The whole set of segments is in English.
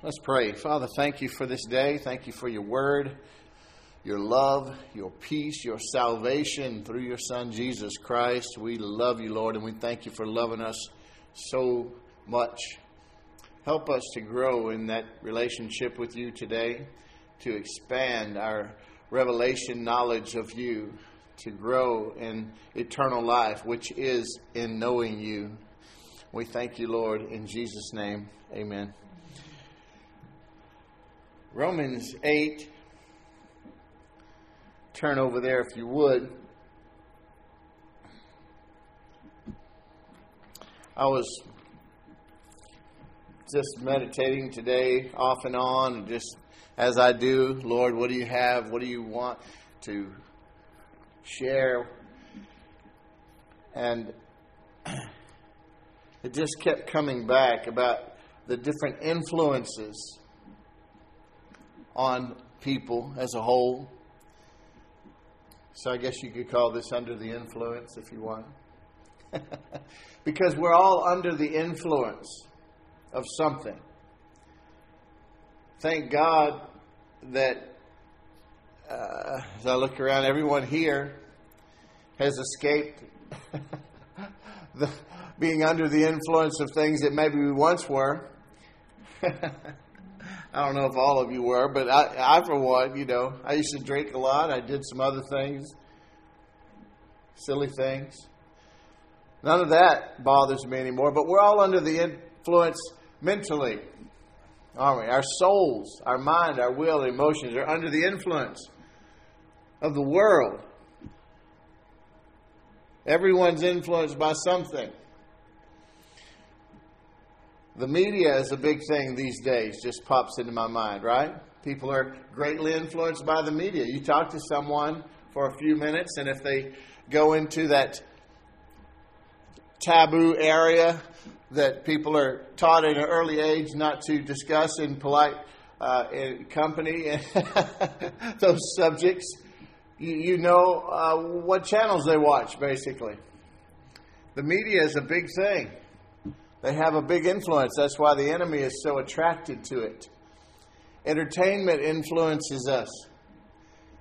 Let's pray. Father, thank you for this day. Thank you for your word, your love, your peace, your salvation through your Son, Jesus Christ. We love you, Lord, and we thank you for loving us so much. Help us to grow in that relationship with you today, to expand our revelation knowledge of you, to grow in eternal life, which is in knowing you. We thank you, Lord, in Jesus' name. Amen. Romans 8. Turn over there if you would. I was just meditating today off and on, just as I do, Lord, what do you have? What do you want to share? And it just kept coming back about the different influences on people as a whole. So I guess you could call this under the influence if you want. because we're all under the influence of something. Thank God that uh, as I look around, everyone here has escaped the, being under the influence of things that maybe we once were. I don't know if all of you were, but I, I, for one, you know, I used to drink a lot. I did some other things, silly things. None of that bothers me anymore, but we're all under the influence mentally, aren't we? Our souls, our mind, our will, emotions are under the influence of the world. Everyone's influenced by something. The media is a big thing these days, just pops into my mind, right? People are greatly influenced by the media. You talk to someone for a few minutes, and if they go into that taboo area that people are taught at an early age not to discuss in polite uh, in company, those subjects, you, you know uh, what channels they watch, basically. The media is a big thing. They have a big influence. That's why the enemy is so attracted to it. Entertainment influences us,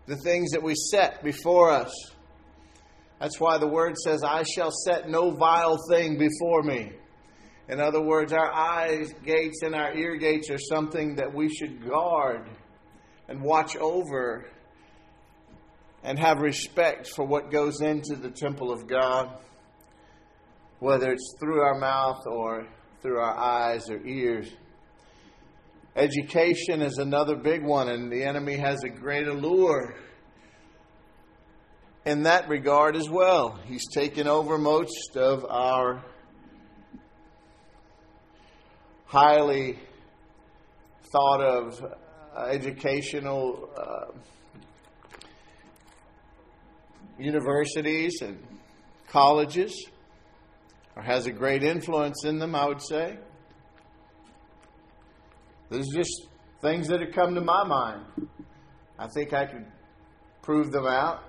the things that we set before us. That's why the word says, I shall set no vile thing before me. In other words, our eyes gates and our ear gates are something that we should guard and watch over and have respect for what goes into the temple of God whether it's through our mouth or through our eyes or ears. Education is another big one, and the enemy has a great allure in that regard as well. He's taken over most of our highly thought of uh, educational uh, universities and colleges or has a great influence in them, I would say. There's just things that have come to my mind. I think I could prove them out.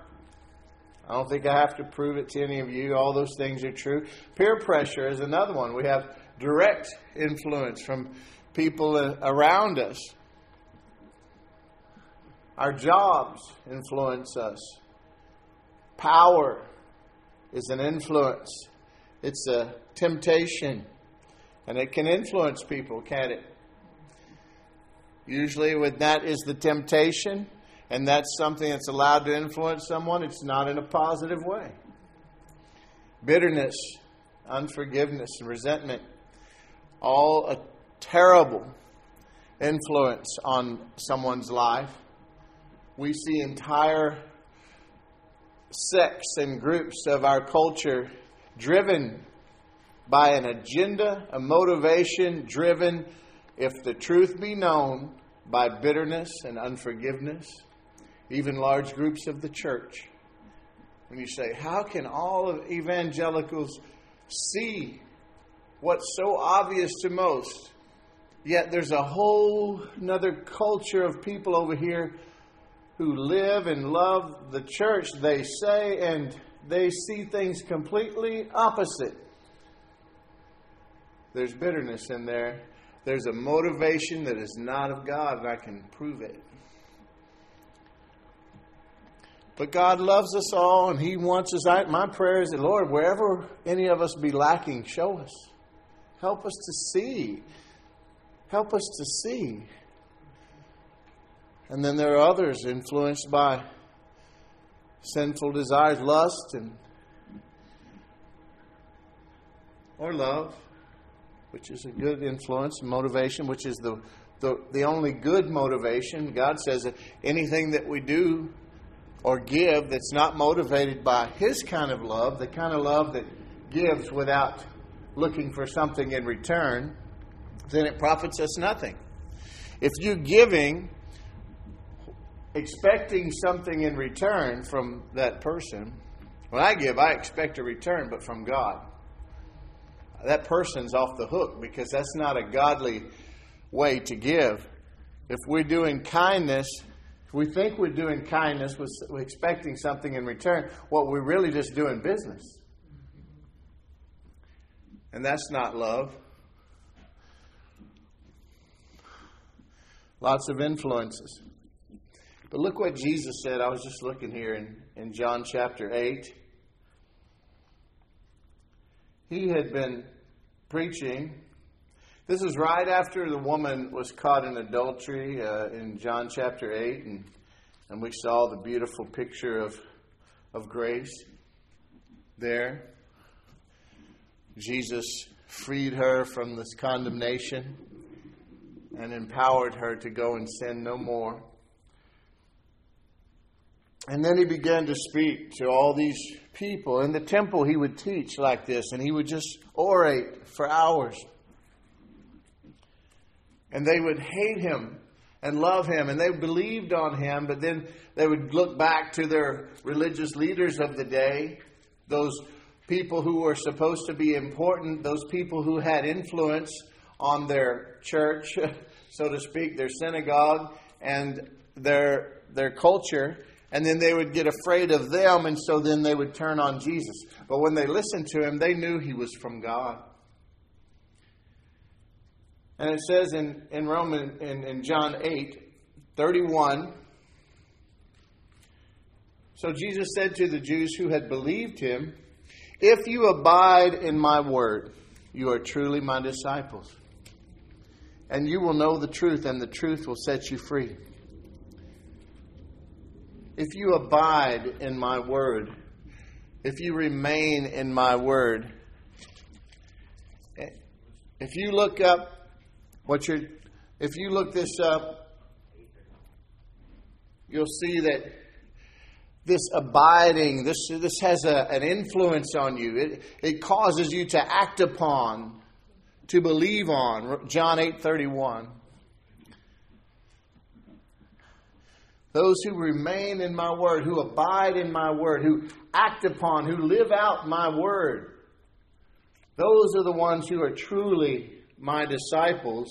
I don't think I have to prove it to any of you. All those things are true. Peer pressure is another one. We have direct influence from people around us. Our jobs influence us. Power is an influence. It's a temptation, and it can influence people, can't it? Usually, when that is the temptation, and that's something that's allowed to influence someone, it's not in a positive way. Bitterness, unforgiveness, and resentment, all a terrible influence on someone's life. We see entire sects and groups of our culture driven by an agenda, a motivation driven, if the truth be known, by bitterness and unforgiveness, even large groups of the church. When you say, How can all of evangelicals see what's so obvious to most? Yet there's a whole another culture of people over here who live and love the church, they say, and they see things completely opposite. There's bitterness in there. there's a motivation that is not of God, and I can prove it. But God loves us all, and He wants us. I, my prayer is that, Lord, wherever any of us be lacking, show us. Help us to see. Help us to see. And then there are others influenced by sinful desires, lust, and or love, which is a good influence, motivation, which is the, the, the only good motivation. God says that anything that we do or give that's not motivated by His kind of love, the kind of love that gives without looking for something in return, then it profits us nothing. If you giving expecting something in return from that person, when I give, I expect a return, but from God. That person's off the hook because that's not a godly way to give. If we're doing kindness, if we think we're doing kindness with expecting something in return, what we're really just doing business. And that's not love. Lots of influences. But look what Jesus said. I was just looking here in, in John chapter 8. He had been preaching. This is right after the woman was caught in adultery uh, in John chapter 8, and, and we saw the beautiful picture of, of grace there. Jesus freed her from this condemnation and empowered her to go and sin no more. And then he began to speak to all these people. In the temple, he would teach like this, and he would just orate for hours. And they would hate him and love him, and they believed on him, but then they would look back to their religious leaders of the day, those people who were supposed to be important, those people who had influence on their church, so to speak, their synagogue, and their, their culture and then they would get afraid of them, and so then they would turn on Jesus. But when they listened to him, they knew he was from God. And it says in, in Roman in, in John 8, 31. So Jesus said to the Jews who had believed him, If you abide in my word, you are truly my disciples. And you will know the truth, and the truth will set you free if you abide in my word, if you remain in my word, if you look up what you're, if you look this up, you'll see that this abiding, this, this has a, an influence on you. It, it causes you to act upon, to believe on. John 8 31. Those who remain in my word, who abide in my word, who act upon, who live out my word, those are the ones who are truly my disciples.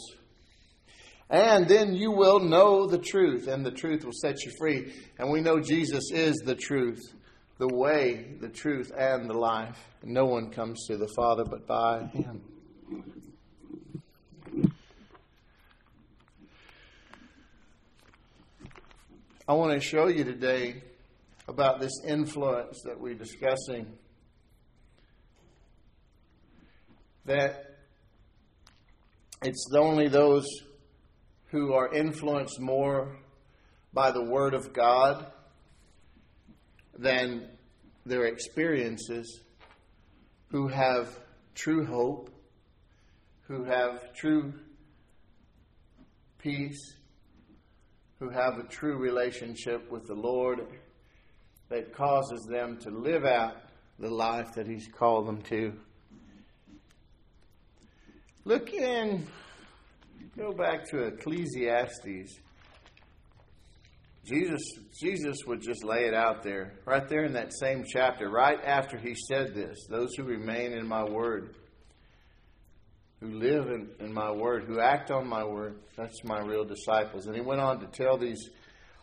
And then you will know the truth, and the truth will set you free. And we know Jesus is the truth, the way, the truth, and the life. No one comes to the Father but by Him. I want to show you today about this influence that we're discussing. That it's only those who are influenced more by the Word of God than their experiences who have true hope, who have true peace, who have a true relationship with the Lord that causes them to live out the life that He's called them to. Look in, go back to Ecclesiastes. Jesus, Jesus would just lay it out there, right there in that same chapter, right after he said this those who remain in my word who live in, in my word, who act on my word, that's my real disciples. And he went on to tell these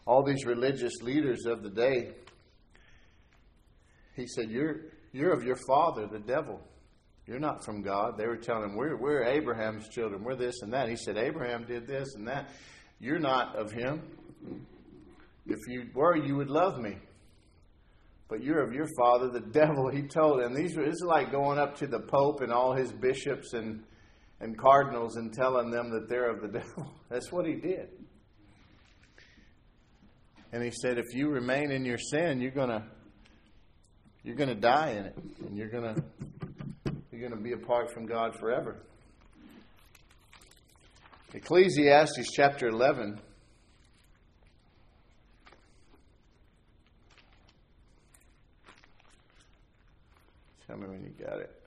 all these religious leaders of the day. He said, You're you're of your father, the devil, You're not from God. They were telling him, we're, we're Abraham's children. We're this and that. He said, Abraham did this and that. You're not of him. If you were, you would love me. But you're of your father, the devil, he told him. These this is like going up to the Pope and all his bishops and, and cardinals and telling them that they're of the devil. That's what he did. And he said, if you remain in your sin, you're gonna you're gonna die in it. And you're gonna you're gonna be apart from God forever. Ecclesiastes chapter eleven. Tell me when you got it.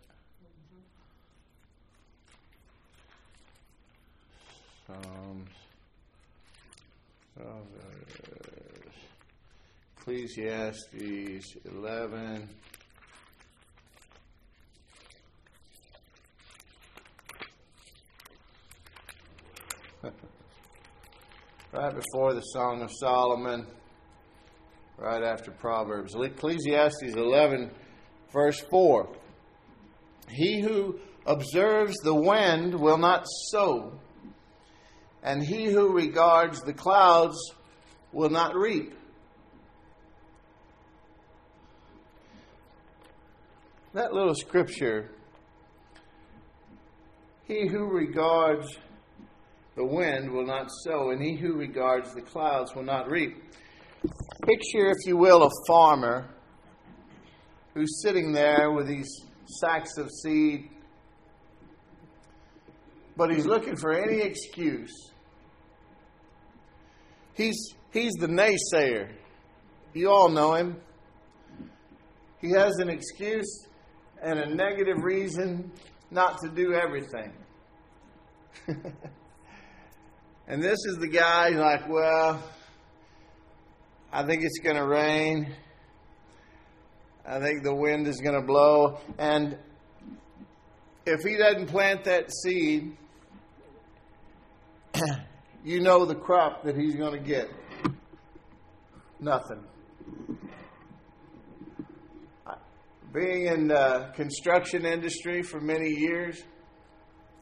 Psalms. Proverbs. Ecclesiastes 11. right before the Song of Solomon, right after Proverbs. Ecclesiastes 11 Verse 4 He who observes the wind will not sow, and he who regards the clouds will not reap. That little scripture, he who regards the wind will not sow, and he who regards the clouds will not reap. Picture, if you will, a farmer who's sitting there with these sacks of seed, but he's looking for any excuse. He's, he's the naysayer. You all know him. He has an excuse and a negative reason not to do everything. and this is the guy like, well, I think it's going to rain. I think the wind is going to blow. And if he doesn't plant that seed, you know the crop that he's going to get. Nothing. Being in the construction industry for many years,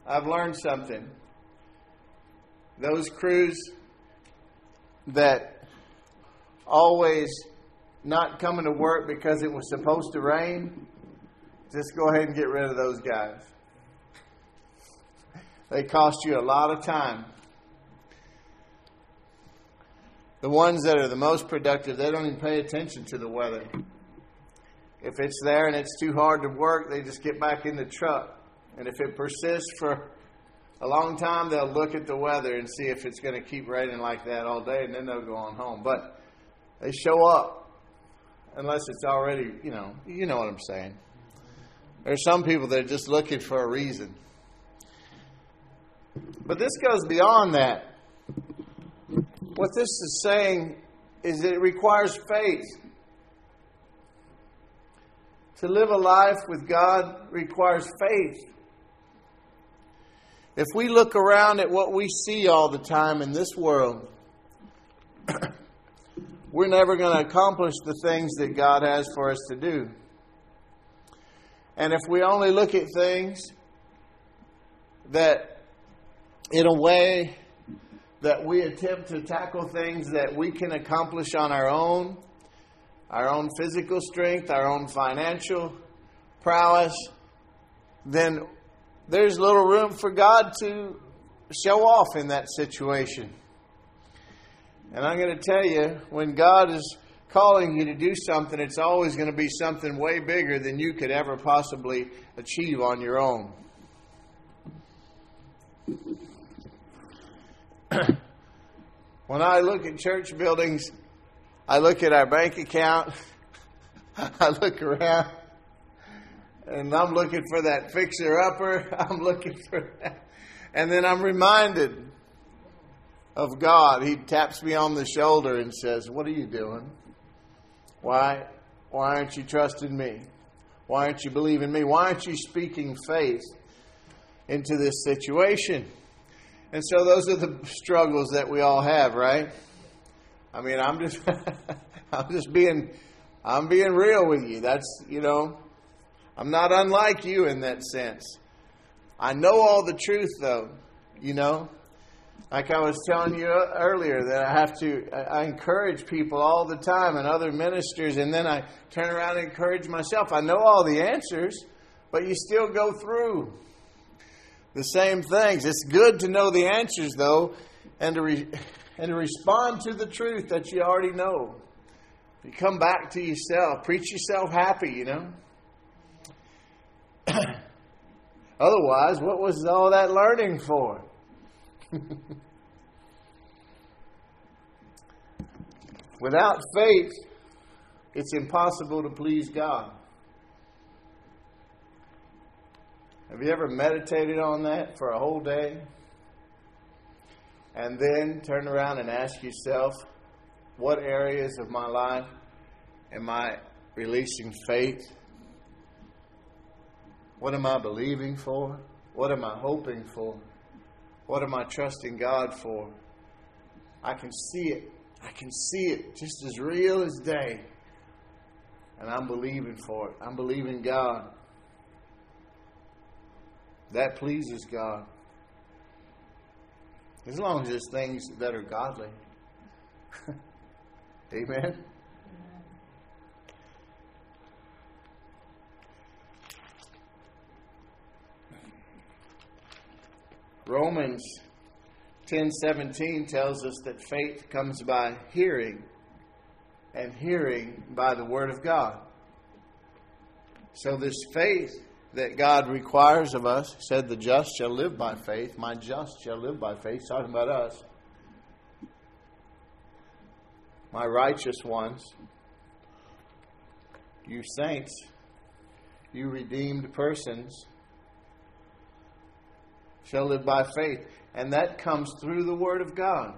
I've learned something. Those crews that always not coming to work because it was supposed to rain, just go ahead and get rid of those guys. They cost you a lot of time. The ones that are the most productive, they don't even pay attention to the weather. If it's there and it's too hard to work, they just get back in the truck. And if it persists for a long time, they'll look at the weather and see if it's going to keep raining like that all day, and then they'll go on home. But they show up unless it's already, you know, you know what I'm saying. There's some people that are just looking for a reason. But this goes beyond that. What this is saying is that it requires faith. To live a life with God requires faith. If we look around at what we see all the time in this world, we're never going to accomplish the things that God has for us to do. And if we only look at things that, in a way, that we attempt to tackle things that we can accomplish on our own, our own physical strength, our own financial prowess, then there's little room for God to show off in that situation. And I'm going to tell you, when God is calling you to do something, it's always going to be something way bigger than you could ever possibly achieve on your own. when I look at church buildings, I look at our bank account, I look around, and I'm looking for that fixer upper. I'm looking for that. And then I'm reminded of God, He taps me on the shoulder and says, What are you doing? Why, why aren't you trusting me? Why aren't you believing me? Why aren't you speaking faith into this situation? And so those are the struggles that we all have, right? I mean, I'm just I'm just being I'm being real with you. That's, you know, I'm not unlike you in that sense. I know all the truth, though, you know. Like I was telling you earlier, that I have to, I encourage people all the time and other ministers, and then I turn around and encourage myself. I know all the answers, but you still go through the same things. It's good to know the answers, though, and to, re- and to respond to the truth that you already know. You come back to yourself, preach yourself happy, you know. Otherwise, what was all that learning for? Without faith, it's impossible to please God. Have you ever meditated on that for a whole day? And then turn around and ask yourself, what areas of my life am I releasing faith? What am I believing for? What am I hoping for? What am I trusting God for? I can see it. I can see it just as real as day. And I'm believing for it. I'm believing God. That pleases God. As long as it's things that are godly. Amen. Romans 10:17 tells us that faith comes by hearing and hearing by the word of God. So this faith that God requires of us, said the just shall live by faith, my just shall live by faith, talking about us. My righteous ones, you saints, you redeemed persons, shall live by faith. And that comes through the Word of God.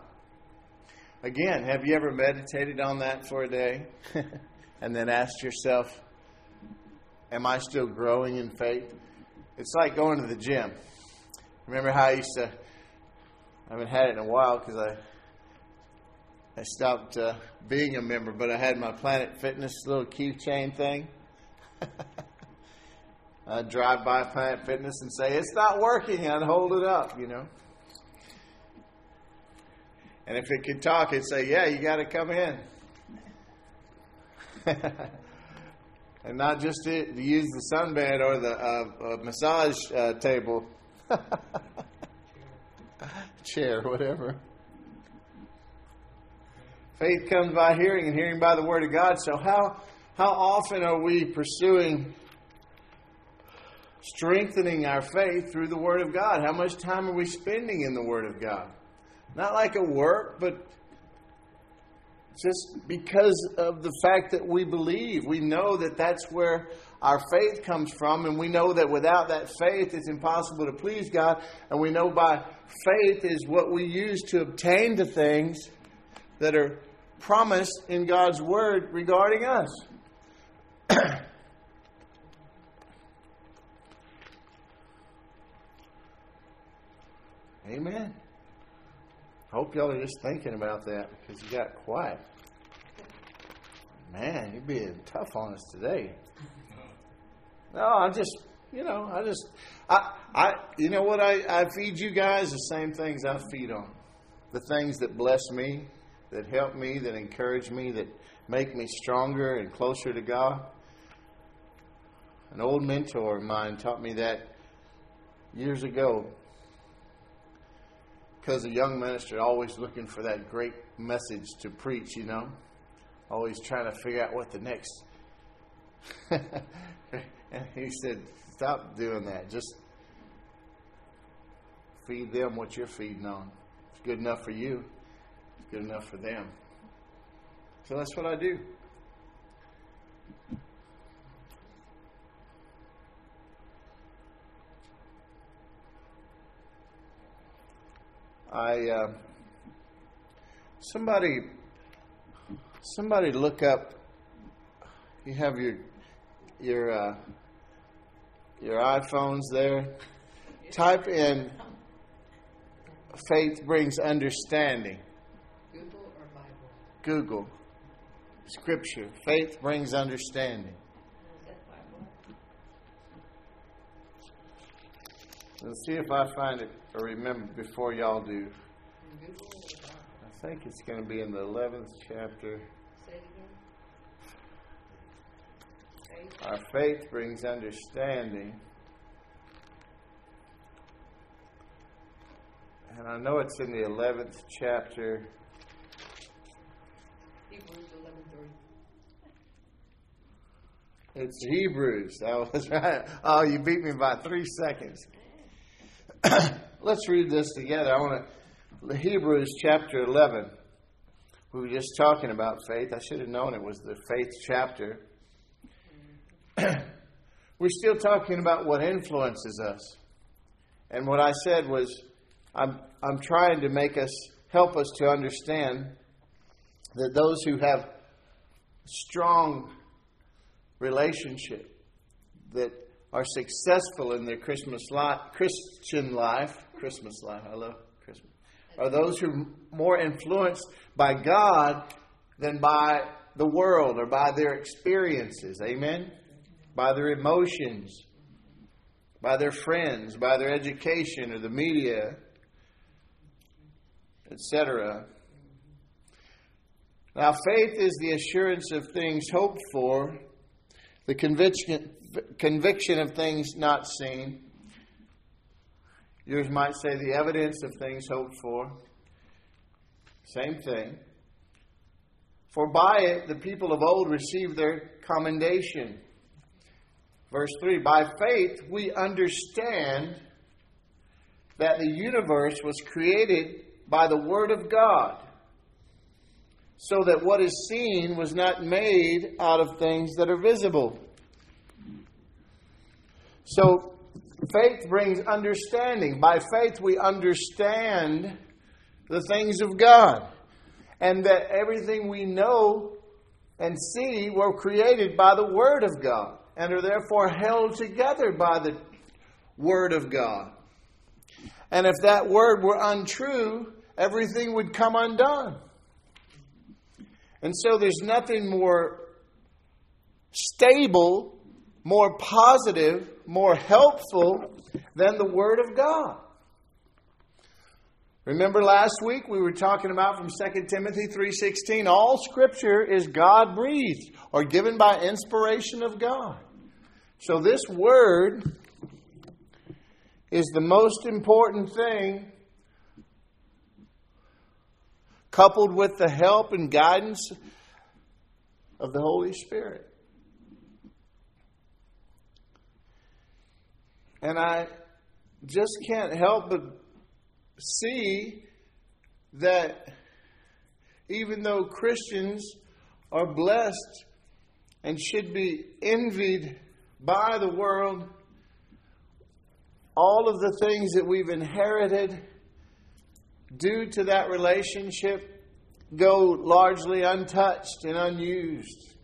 Again, have you ever meditated on that for a day? and then asked yourself, Am I still growing in faith? It's like going to the gym. Remember how I used to, I haven't had it in a while because I, I stopped uh, being a member, but I had my Planet Fitness little keychain thing. I'd drive by Planet Fitness and say, It's not working. I'd hold it up, you know. And if it could talk, it'd say, Yeah, you got to come in. and not just to, to, use the sunbed or the uh, uh, massage uh, table, chair, whatever. Faith comes by hearing, and hearing by the Word of God. So, how, how often are we pursuing strengthening our faith through the Word of God. How much time are we spending in the Word of God? Not like a work, but just because of the fact that we believe. We know that that's where our faith comes from, and we know that without that faith, it's impossible to please God. And we know by faith is what we use to obtain the things that are promised in God's Word regarding us. Amen. I hope y'all are just thinking about that because you got quiet. Man, you're being tough on us today. No, I just, you know, I just, I, I, you know what? I, I feed you guys the same things I feed on. The things that bless me, that help me, that encourage me, that make me stronger and closer to God. An old mentor of mine taught me that years ago because a young minister always looking for that great message to preach, you know, always trying to figure out what the next. and he said, "Stop doing that. Just feed them what you're feeding on. It's good enough for you. It's good enough for them." So that's what I do. I uh, somebody somebody look up. You have your your uh, your iPhones there. Type in "faith brings understanding." Google or Bible? Google Scripture. Faith brings understanding. Is that Bible? Let's see if I find it or remember before y'all do. Google or Bible? I think it's going to be in the 11th chapter. Say it again. Our faith brings understanding. And I know it's in the 11th chapter. Hebrews eleven three. It's Hebrews. That was right. Oh, you beat me by three seconds. Let's read this together. I want to. Hebrews chapter 11. We were just talking about faith. I should have known it was the faith chapter. we're still talking about what influences us. And what I said was, I'm, I'm trying to make us, help us to understand that those who have strong relationship, that are successful in their Christmas Christian life, Christmas life, I love Christmas, are those who are more influenced by God than by the world or by their experiences. Amen? By their emotions, by their friends, by their education or the media, etc. Now, faith is the assurance of things hoped for, the conviction, conviction of things not seen. Yours might say the evidence of things hoped for. Same thing. For by it the people of old received their commendation. Verse 3 By faith we understand that the universe was created by the Word of God, so that what is seen was not made out of things that are visible. So faith brings understanding. By faith we understand the things of God, and that everything we know and see were created by the Word of God and are therefore held together by the Word of God. And if that Word were untrue, everything would come undone. And so there's nothing more stable, more positive, more helpful than the Word of God. Remember last week we were talking about from 2 Timothy 3:16 all scripture is God breathed or given by inspiration of God. So this word is the most important thing coupled with the help and guidance of the Holy Spirit. And I just can't help but see that even though Christians are blessed and should be envied by the world, all of the things that we've inherited due to that relationship go largely untouched and unused.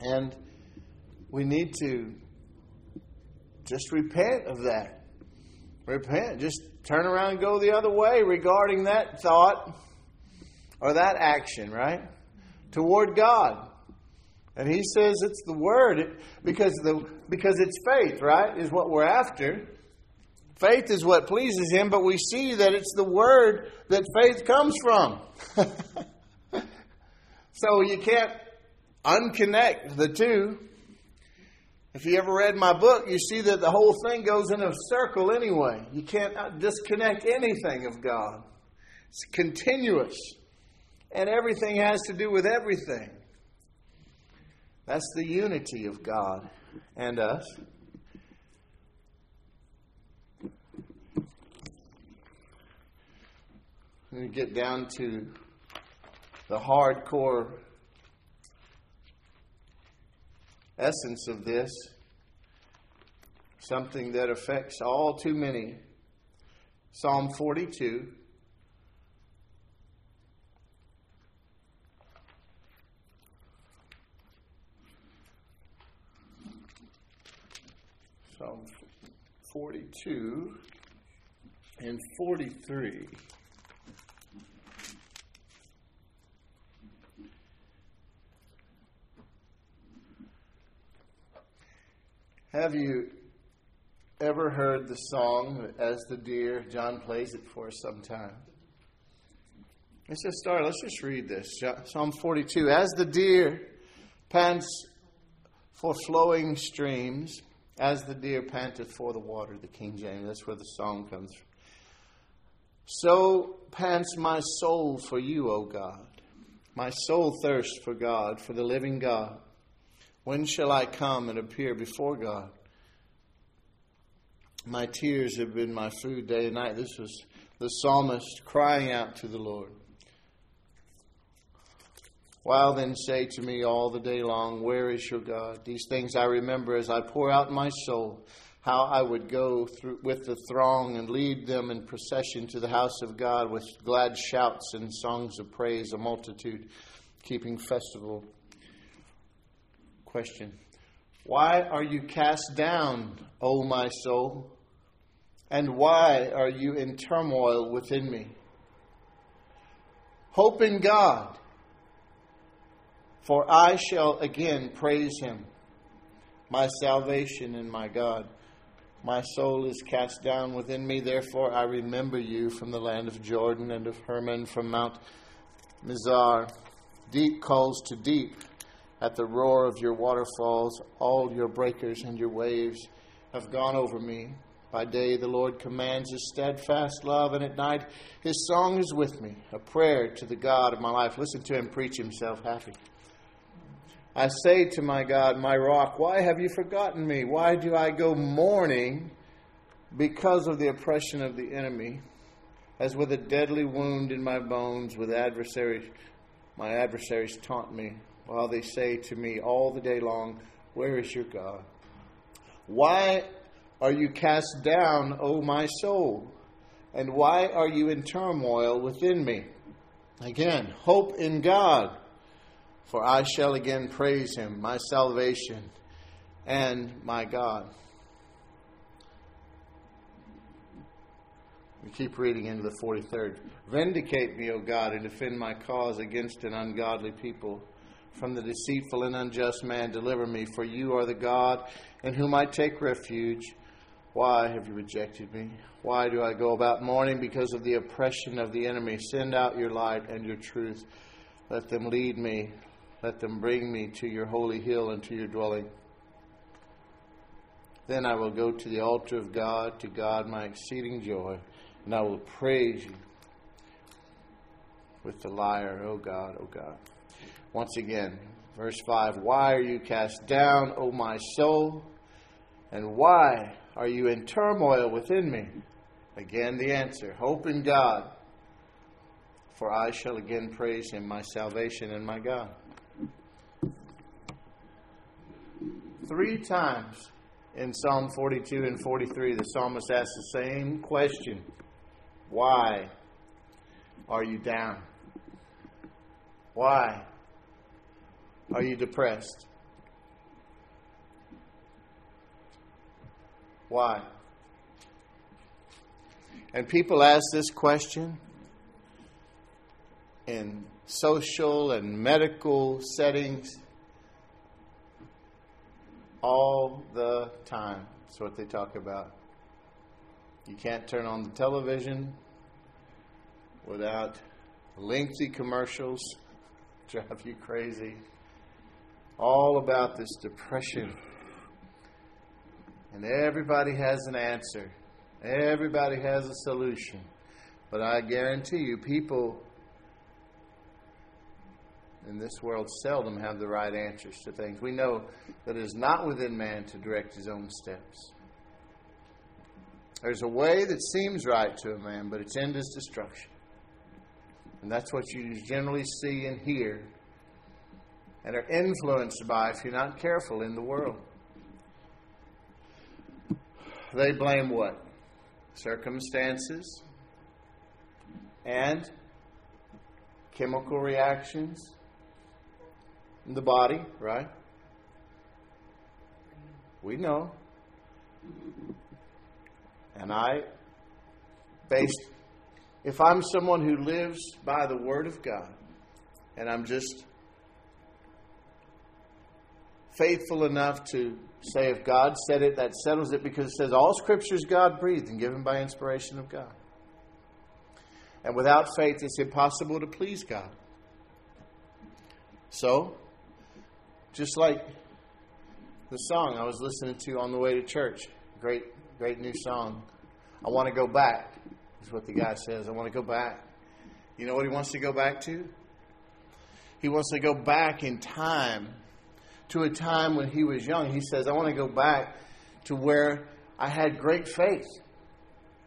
And we need to just repent of that. Repent. Just turn around and go the other way regarding that thought or that action, right? Toward God. And he says it's the word because the because it's faith, right? Is what we're after. Faith is what pleases him, but we see that it's the word that faith comes from. so you can't unconnect the two. If you ever read my book, you see that the whole thing goes in a circle anyway. You can't uh, disconnect anything of God. It's continuous. And everything has to do with everything. That's the unity of God and us. We get down to the hardcore essence of this, something that affects all too many. Psalm 42. Psalm 42 and 43. Have you ever heard the song As the Deer? John plays it for us sometime. Let's just start. Let's just read this. Psalm 42. As the deer pants for flowing streams, as the deer panteth for the water, the King James. That's where the song comes from. So pants my soul for you, O God. My soul thirsts for God, for the living God. When shall I come and appear before God? My tears have been my food day and night. This was the psalmist crying out to the Lord. While then say to me all the day long, Where is your God? These things I remember as I pour out my soul, how I would go with the throng and lead them in procession to the house of God with glad shouts and songs of praise, a multitude keeping festival. Question Why are you cast down, O my soul? And why are you in turmoil within me? Hope in God for I shall again praise him, my salvation and my God. My soul is cast down within me, therefore I remember you from the land of Jordan and of Hermon from Mount Mizar. Deep calls to deep at the roar of your waterfalls. All your breakers and your waves have gone over me. By day the Lord commands his steadfast love, and at night his song is with me, a prayer to the God of my life. Listen to him preach himself happy. I say to my God, my rock, why have you forgotten me? Why do I go mourning because of the oppression of the enemy? As with a deadly wound in my bones, with adversaries, my adversaries taunt me, while they say to me all the day long, Where is your God? Why are you cast down, O my soul? And why are you in turmoil within me? Again, hope in God for I shall again praise him, my salvation and my God. We keep reading into the 43rd. Vindicate me, O God, and defend my cause against an ungodly people. From the deceitful and unjust man, deliver me, for you are the God in whom I take refuge. Why have you rejected me? Why do I go about mourning because of the oppression of the enemy? Send out your light and your truth. Let them lead me. Let them bring me to your holy hill and to your dwelling. Then I will go to the altar of God, to God my exceeding joy, and I will praise you with the lyre, O God, O God. Once again, verse 5 Why are you cast down, O my soul? And why are you in turmoil within me? Again, the answer hope in God, for I shall again praise him, my salvation and my God. Three times in Psalm 42 and 43, the psalmist asks the same question Why are you down? Why are you depressed? Why? And people ask this question in social and medical settings all the time. That's what they talk about. You can't turn on the television without lengthy commercials drive you crazy. All about this depression. And everybody has an answer. Everybody has a solution. But I guarantee you, people in this world seldom have the right answers to things. We know that it is not within man to direct his own steps. There's a way that seems right to a man, but its end is destruction. And that's what you generally see and hear and are influenced by if you're not careful in the world. They blame what? Circumstances and chemical reactions in the body, right? We know. And I, based, if I'm someone who lives by the Word of God, and I'm just faithful enough to say if God said it, that settles it because it says all scripture is God breathed and given by inspiration of God. And without faith, it's impossible to please God. So, just like the song I was listening to on the way to church, great, great new song. I want to go back, is what the guy says. I want to go back. You know what he wants to go back to? He wants to go back in time to a time when he was young. He says, I want to go back to where I had great faith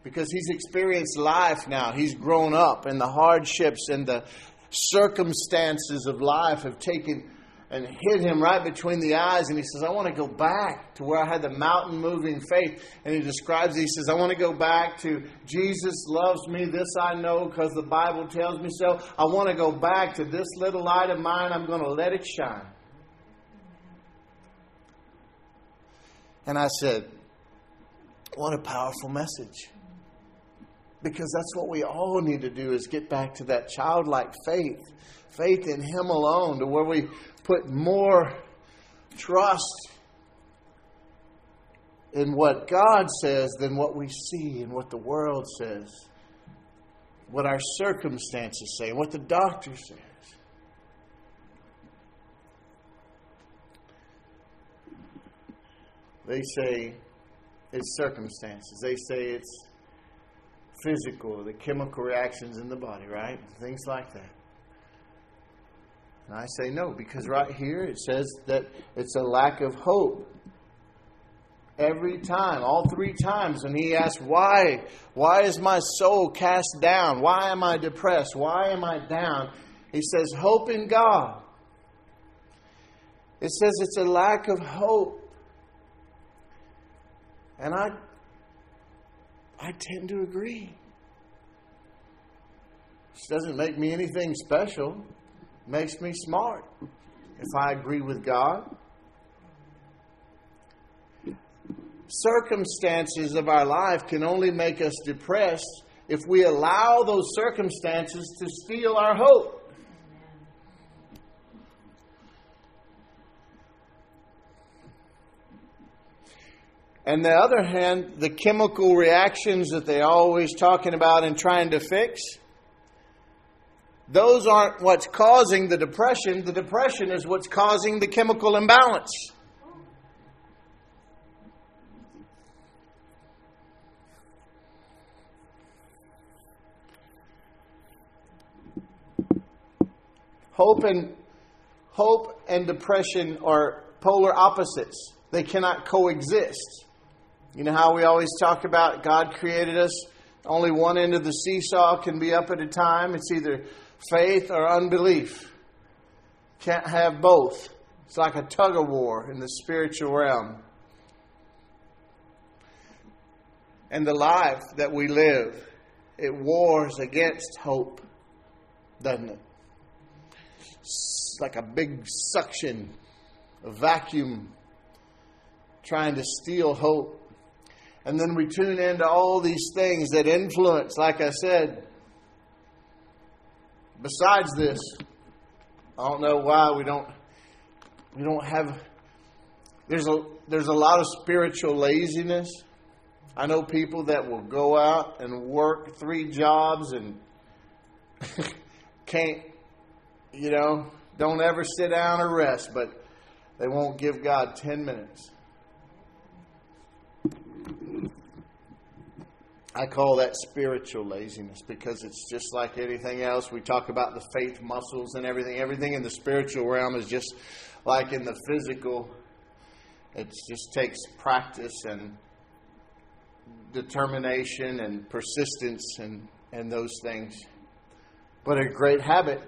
because he's experienced life now. He's grown up, and the hardships and the circumstances of life have taken and hit him right between the eyes. And he says, I want to go back to where I had the mountain moving faith. And he describes it. He says, I want to go back to Jesus loves me. This I know because the Bible tells me so. I want to go back to this little light of mine. I'm going to let it shine. And I said, What a powerful message. Because that's what we all need to do is get back to that childlike faith, faith in Him alone, to where we put more trust in what God says than what we see and what the world says, what our circumstances say, what the doctor says. They say it's circumstances. They say it's physical, the chemical reactions in the body, right? Things like that. And I say no, because right here it says that it's a lack of hope. Every time, all three times, and he asks, Why? Why is my soul cast down? Why am I depressed? Why am I down? He says, Hope in God. It says it's a lack of hope. And I I tend to agree. This doesn't make me anything special. It makes me smart if I agree with God. Circumstances of our life can only make us depressed if we allow those circumstances to steal our hope. And the other hand, the chemical reactions that they're always talking about and trying to fix, those aren't what's causing the depression. The depression is what's causing the chemical imbalance. Hope and hope and depression are polar opposites. They cannot coexist. You know how we always talk about God created us, only one end of the seesaw can be up at a time. It's either faith or unbelief. Can't have both. It's like a tug of war in the spiritual realm. And the life that we live, it wars against hope, doesn't it? It's like a big suction, a vacuum trying to steal hope. And then we tune into all these things that influence, like I said. Besides this, I don't know why we don't we don't have there's a there's a lot of spiritual laziness. I know people that will go out and work three jobs and can't you know, don't ever sit down or rest, but they won't give God 10 minutes. I call that spiritual laziness because it's just like anything else. We talk about the faith muscles and everything. Everything in the spiritual realm is just like in the physical. It just takes practice and determination and persistence and, and those things. But a great habit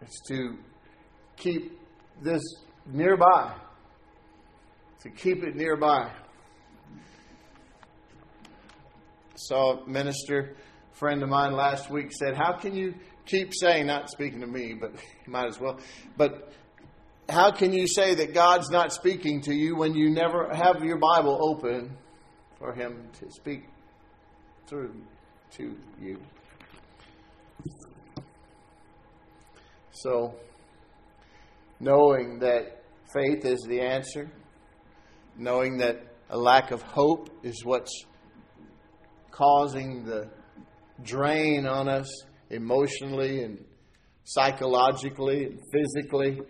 is to keep this nearby, to keep it nearby saw a minister friend of mine last week said, How can you keep saying, not speaking to me, but might as well, but how can you say that God's not speaking to you when you never have your Bible open for Him to speak through to you? So, knowing that faith is the answer, knowing that a lack of hope is what's causing the drain on us emotionally and psychologically and physically,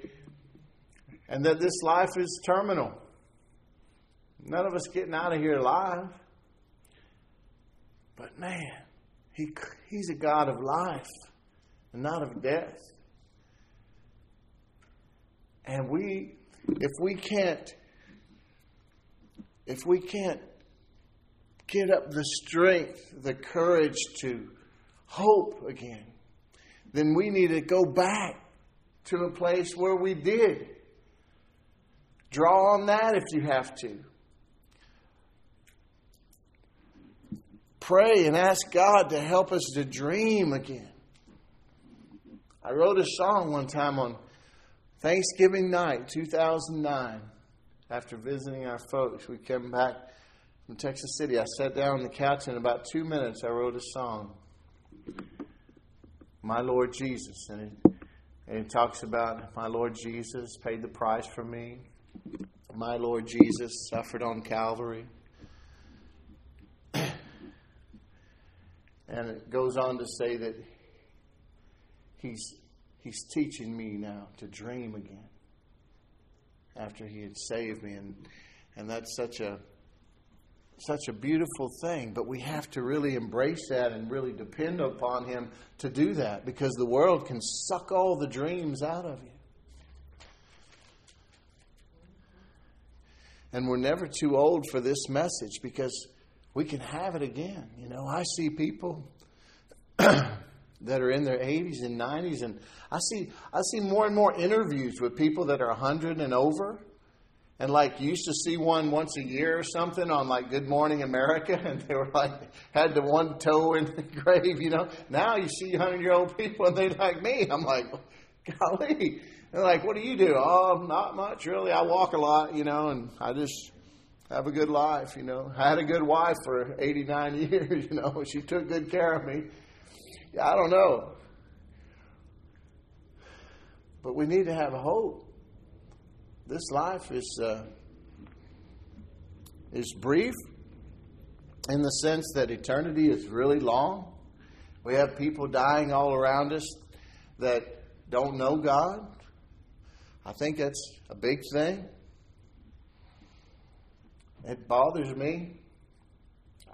and that this life is terminal. None of us getting out of here alive. But man, he, He's a God of life and not of death. And we, if we can't, if we can't get up the strength, the courage to hope again, then we need to go back to a place where we did. Draw on that if you have to. Pray and ask God to help us to dream again. I wrote a song one time on Thanksgiving night, 2009, after visiting our folks. We came back from Texas City. I sat down on the couch, and in about two minutes, I wrote a song, My Lord Jesus. And it, and it talks about my Lord Jesus paid the price for me. My Lord Jesus suffered on Calvary. And it goes on to say that he's, he's teaching me now to dream again after he had saved me. And, and that's such a, such a beautiful thing. But we have to really embrace that and really depend upon him to do that because the world can suck all the dreams out of you. And we're never too old for this message because we can have it again. You know, I see people that are in their 80s and 90s, and I see I see more and more interviews with people that are 100 and over. And like you used to see one once a year or something on like Good Morning America, and they were like had the one toe in the grave, you know. Now you see hundred year old people and they're like me. I'm like, golly. They're like, what do you do? Oh, not much really. I walk a lot, you know, and I just have a good life, you know. I had a good wife for 89 years, you know. She took good care of me. I don't know. But we need to have hope. This life is uh, is brief in the sense that eternity is really long. We have people dying all around us that don't know God. I think that's a big thing. It bothers me.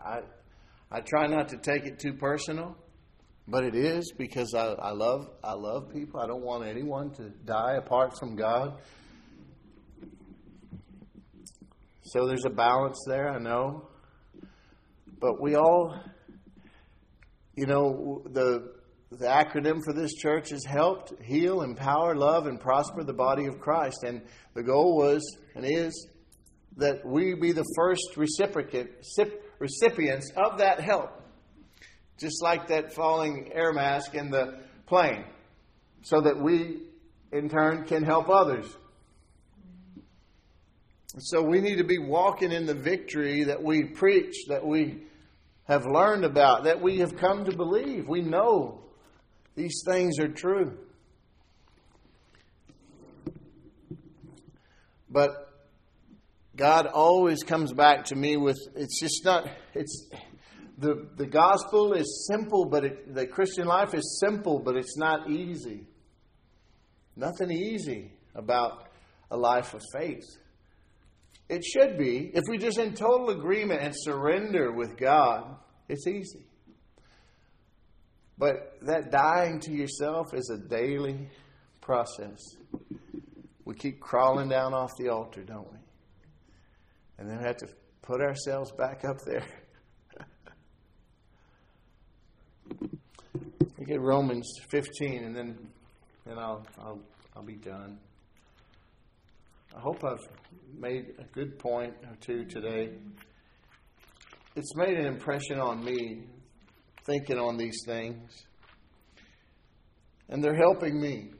I I try not to take it too personal, but it is because I, I love I love people. I don't want anyone to die apart from God. So there's a balance there, I know. But we all you know, the the acronym for this church is helped, heal, empower, love, and prosper the body of Christ. And the goal was and is that we be the first recipient, recipients of that help, just like that falling air mask in the plane, so that we, in turn, can help others. So we need to be walking in the victory that we preach, that we have learned about, that we have come to believe. We know these things are true. But God always comes back to me with it's just not it's the the gospel is simple, but it, the Christian life is simple, but it's not easy. Nothing easy about a life of faith. It should be if we're just in total agreement and surrender with God. It's easy. But that dying to yourself is a daily process. We keep crawling down off the altar, don't we? and then we have to put ourselves back up there. we get Romans 15, and then then I'll, I'll I'll be done. I hope I've made a good point or two today. It's made an impression on me thinking on these things. And they're helping me.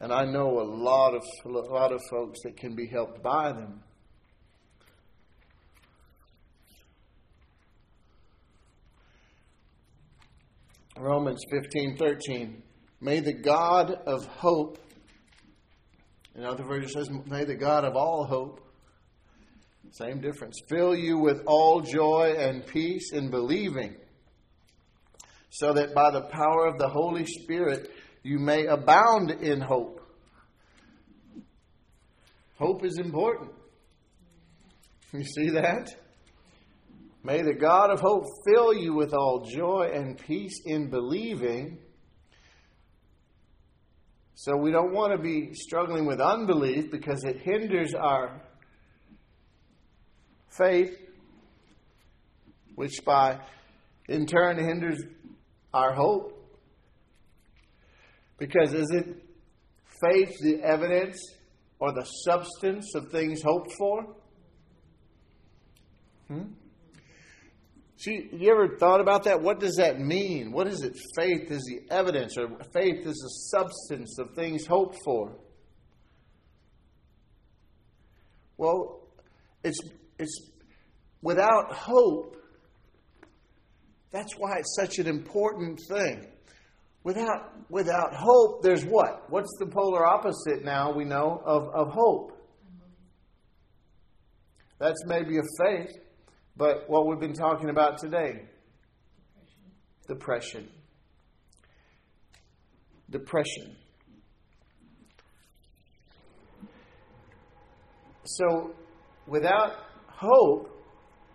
And I know a lot of a lot of folks that can be helped by them. Romans 15 13. May the God of hope, in other words, it says, May the God of all hope Same difference. Fill you with all joy and peace in believing, so that by the power of the Holy Spirit you may abound in hope. Hope is important. You see that? May the God of hope fill you with all joy and peace in believing. So we don't want to be struggling with unbelief because it hinders our faith, which by in turn hinders our hope. Because isn't faith the evidence or the substance of things hoped for? Hmm? See, you ever thought about that? What does that mean? What is it? Faith is the evidence, or faith is the substance of things hoped for. Well, it's it's without hope. That's why it's such an important thing. Without without hope, there's what? What's the polar opposite now we know of, of hope? That's maybe a faith. But what we've been talking about today depression. Depression. So, without hope,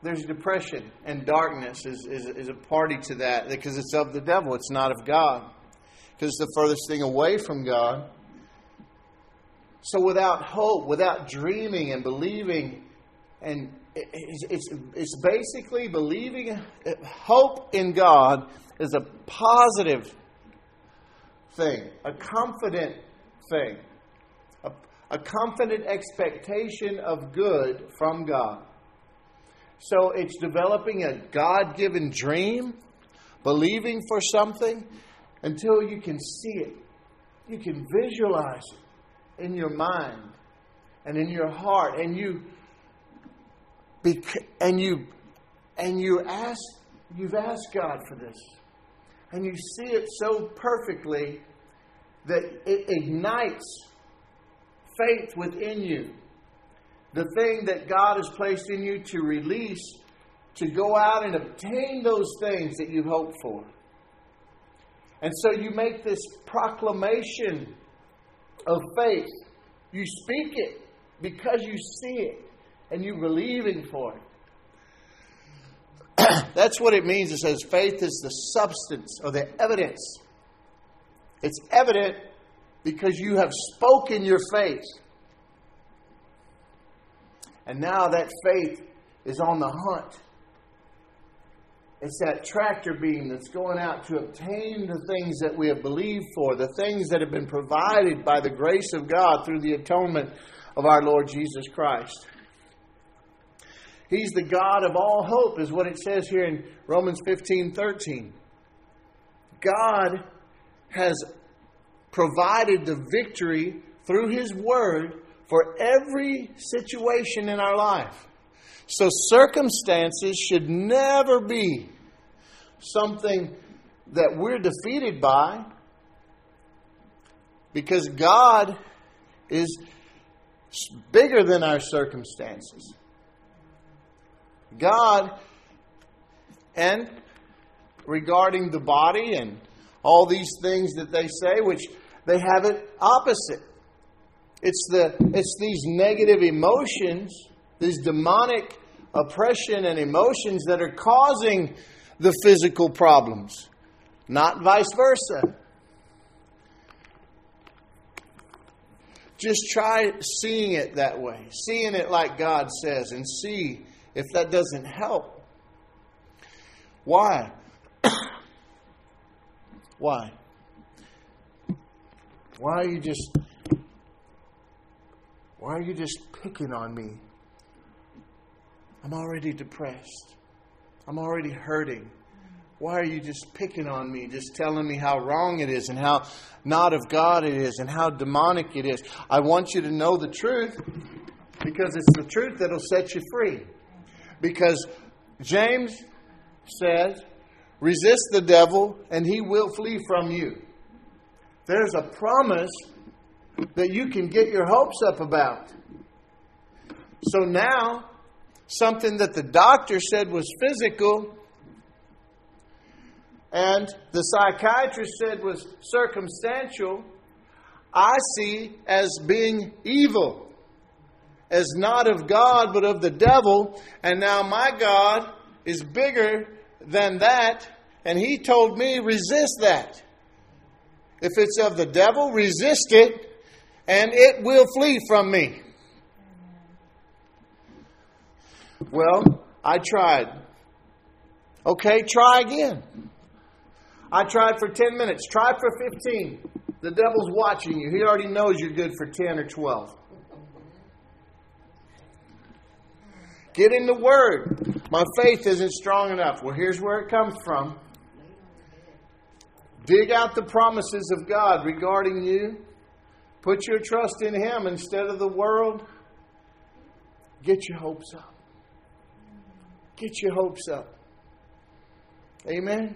there's depression, and darkness is, is, is a party to that because it's of the devil, it's not of God. Because it's the furthest thing away from God. So, without hope, without dreaming and believing and it's, it's, basically believing, hope in God is a positive thing, a confident thing, a, a confident expectation of good from God. So it's developing a God given dream, believing for something until you can see it. You can visualize it in your mind and in your heart, and you and you and you ask you've asked God for this. And you see it so perfectly that it ignites faith within you. The thing that God has placed in you to release, to go out and obtain those things that you hope for. And so you make this proclamation of faith. You speak it because you see it and you believing for it. That's what it means. It says faith is the substance or the evidence. It's evident because you have spoken your faith. And now that faith is on the hunt. It's that tractor beam that's going out to obtain the things that we have believed for, the things that have been provided by the grace of God through the atonement of our Lord Jesus Christ. He's the God of all hope, is what it says here in Romans 15 13. God has provided the victory through His Word for every situation in our life. So, circumstances should never be something that we're defeated by because God is bigger than our circumstances. God and regarding the body and all these things that they say, which they have it opposite. It's, the, it's these negative emotions, these demonic oppression and emotions that are causing the physical problems, not vice versa. Just try seeing it that way, seeing it like God says, and see if that doesn't help. Why? Why? Why are you just why are you just picking on me? I'm already depressed. I'm already hurting. Why are you just picking on me, just telling me how wrong it is and how not of God it is and how demonic it is? I want you to know the truth because it's the truth that'll set you free. Because James says, resist the devil and he will flee from you. There's a promise that you can get your hopes up about. So now something that the doctor said was physical and the psychiatrist said was circumstantial, I see as being evil, as not of God, but of the devil. And now my God is bigger than that, and He told me, resist that. If it's of the devil, resist it, and it will flee from me. Well, I tried. Okay, try again. I tried for 10 minutes. Try for 15. The devil's watching you. He already knows you're good for 10 or 12. Get in the Word. My faith isn't strong enough. Well, here's where it comes from. Dig out the promises of God regarding you. Put your trust in Him instead of the world. Get your hopes up. Get your hopes up. Amen.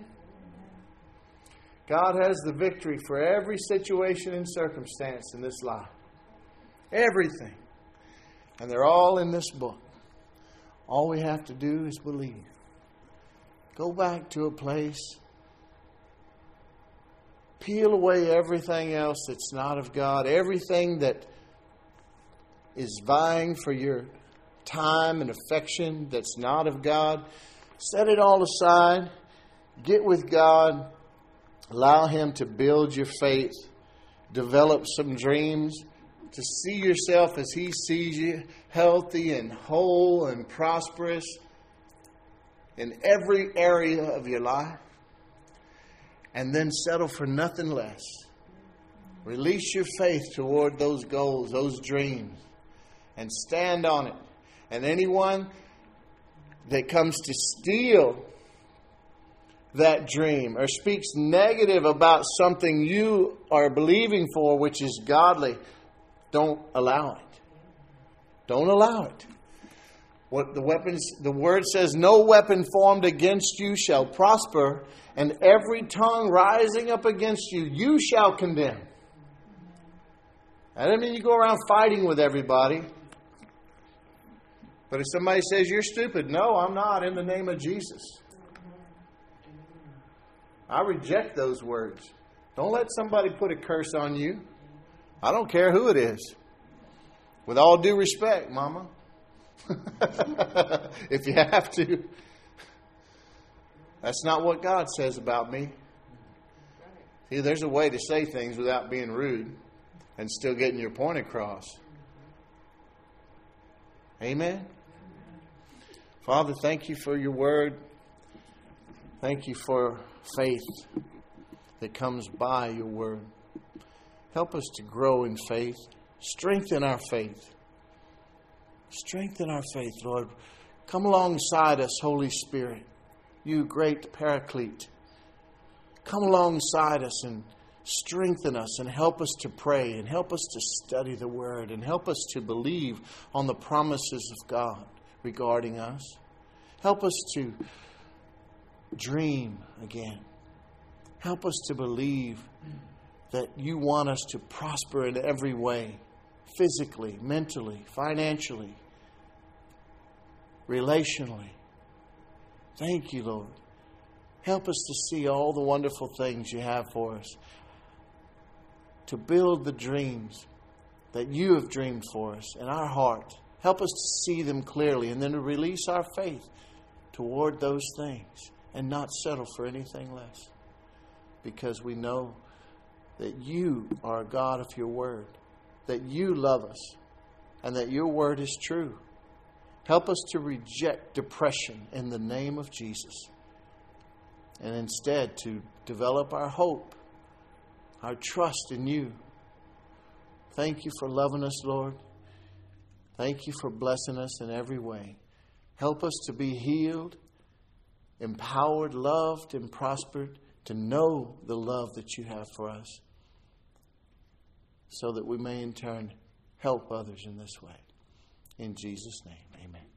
God has the victory for every situation and circumstance in this life. Everything. And they're all in this book. All we have to do is believe. Go back to a place. Peel away everything else that's not of God, everything that is vying for your time and affection that's not of God. Set it all aside. Get with God Allow Him to build your faith, develop some dreams, to see yourself as He sees you, healthy and whole and prosperous in every area of your life, and then settle for nothing less. Release your faith toward those goals, those dreams, and stand on it. And anyone that comes to steal that dream or speaks negative about something you are believing for, which is godly, don't allow it. Don't allow it. What the weapons the word says, no weapon formed against you shall prosper, and every tongue rising up against you, you shall condemn. That doesn't mean you go around fighting with everybody. But if somebody says you're stupid, no, I'm not, in the name of Jesus. I reject those words. Don't let somebody put a curse on you. I don't care who it is. With all due respect, Mama. if you have to. That's not what God says about me. See, there's a way to say things without being rude and still getting your point across. Amen. Father, thank you for your word. Thank you for faith that comes by your word. Help us to grow in faith. Strengthen our faith. Strengthen our faith, Lord. Come alongside us, Holy Spirit, you great paraclete. Come alongside us and strengthen us and help us to pray and help us to study the Word and help us to believe on the promises of God regarding us. Help us to dream again. Help us to believe that you want us to prosper in every way physically, mentally, financially, relationally. Thank you, Lord. Help us to see all the wonderful things you have for us, to build the dreams that you have dreamed for us in our heart. Help us to see them clearly and then to release our faith toward those things and not settle for anything less. Because we know that you are a God of your word, that you love us, and that your word is true. Help us to reject depression in the name of Jesus and instead to develop our hope, our trust in you. Thank you for loving us, Lord. Thank you for blessing us in every way. Help us to be healed empowered, loved, and prospered to know the love that you have for us so that we may in turn help others in this way. In Jesus' name, amen.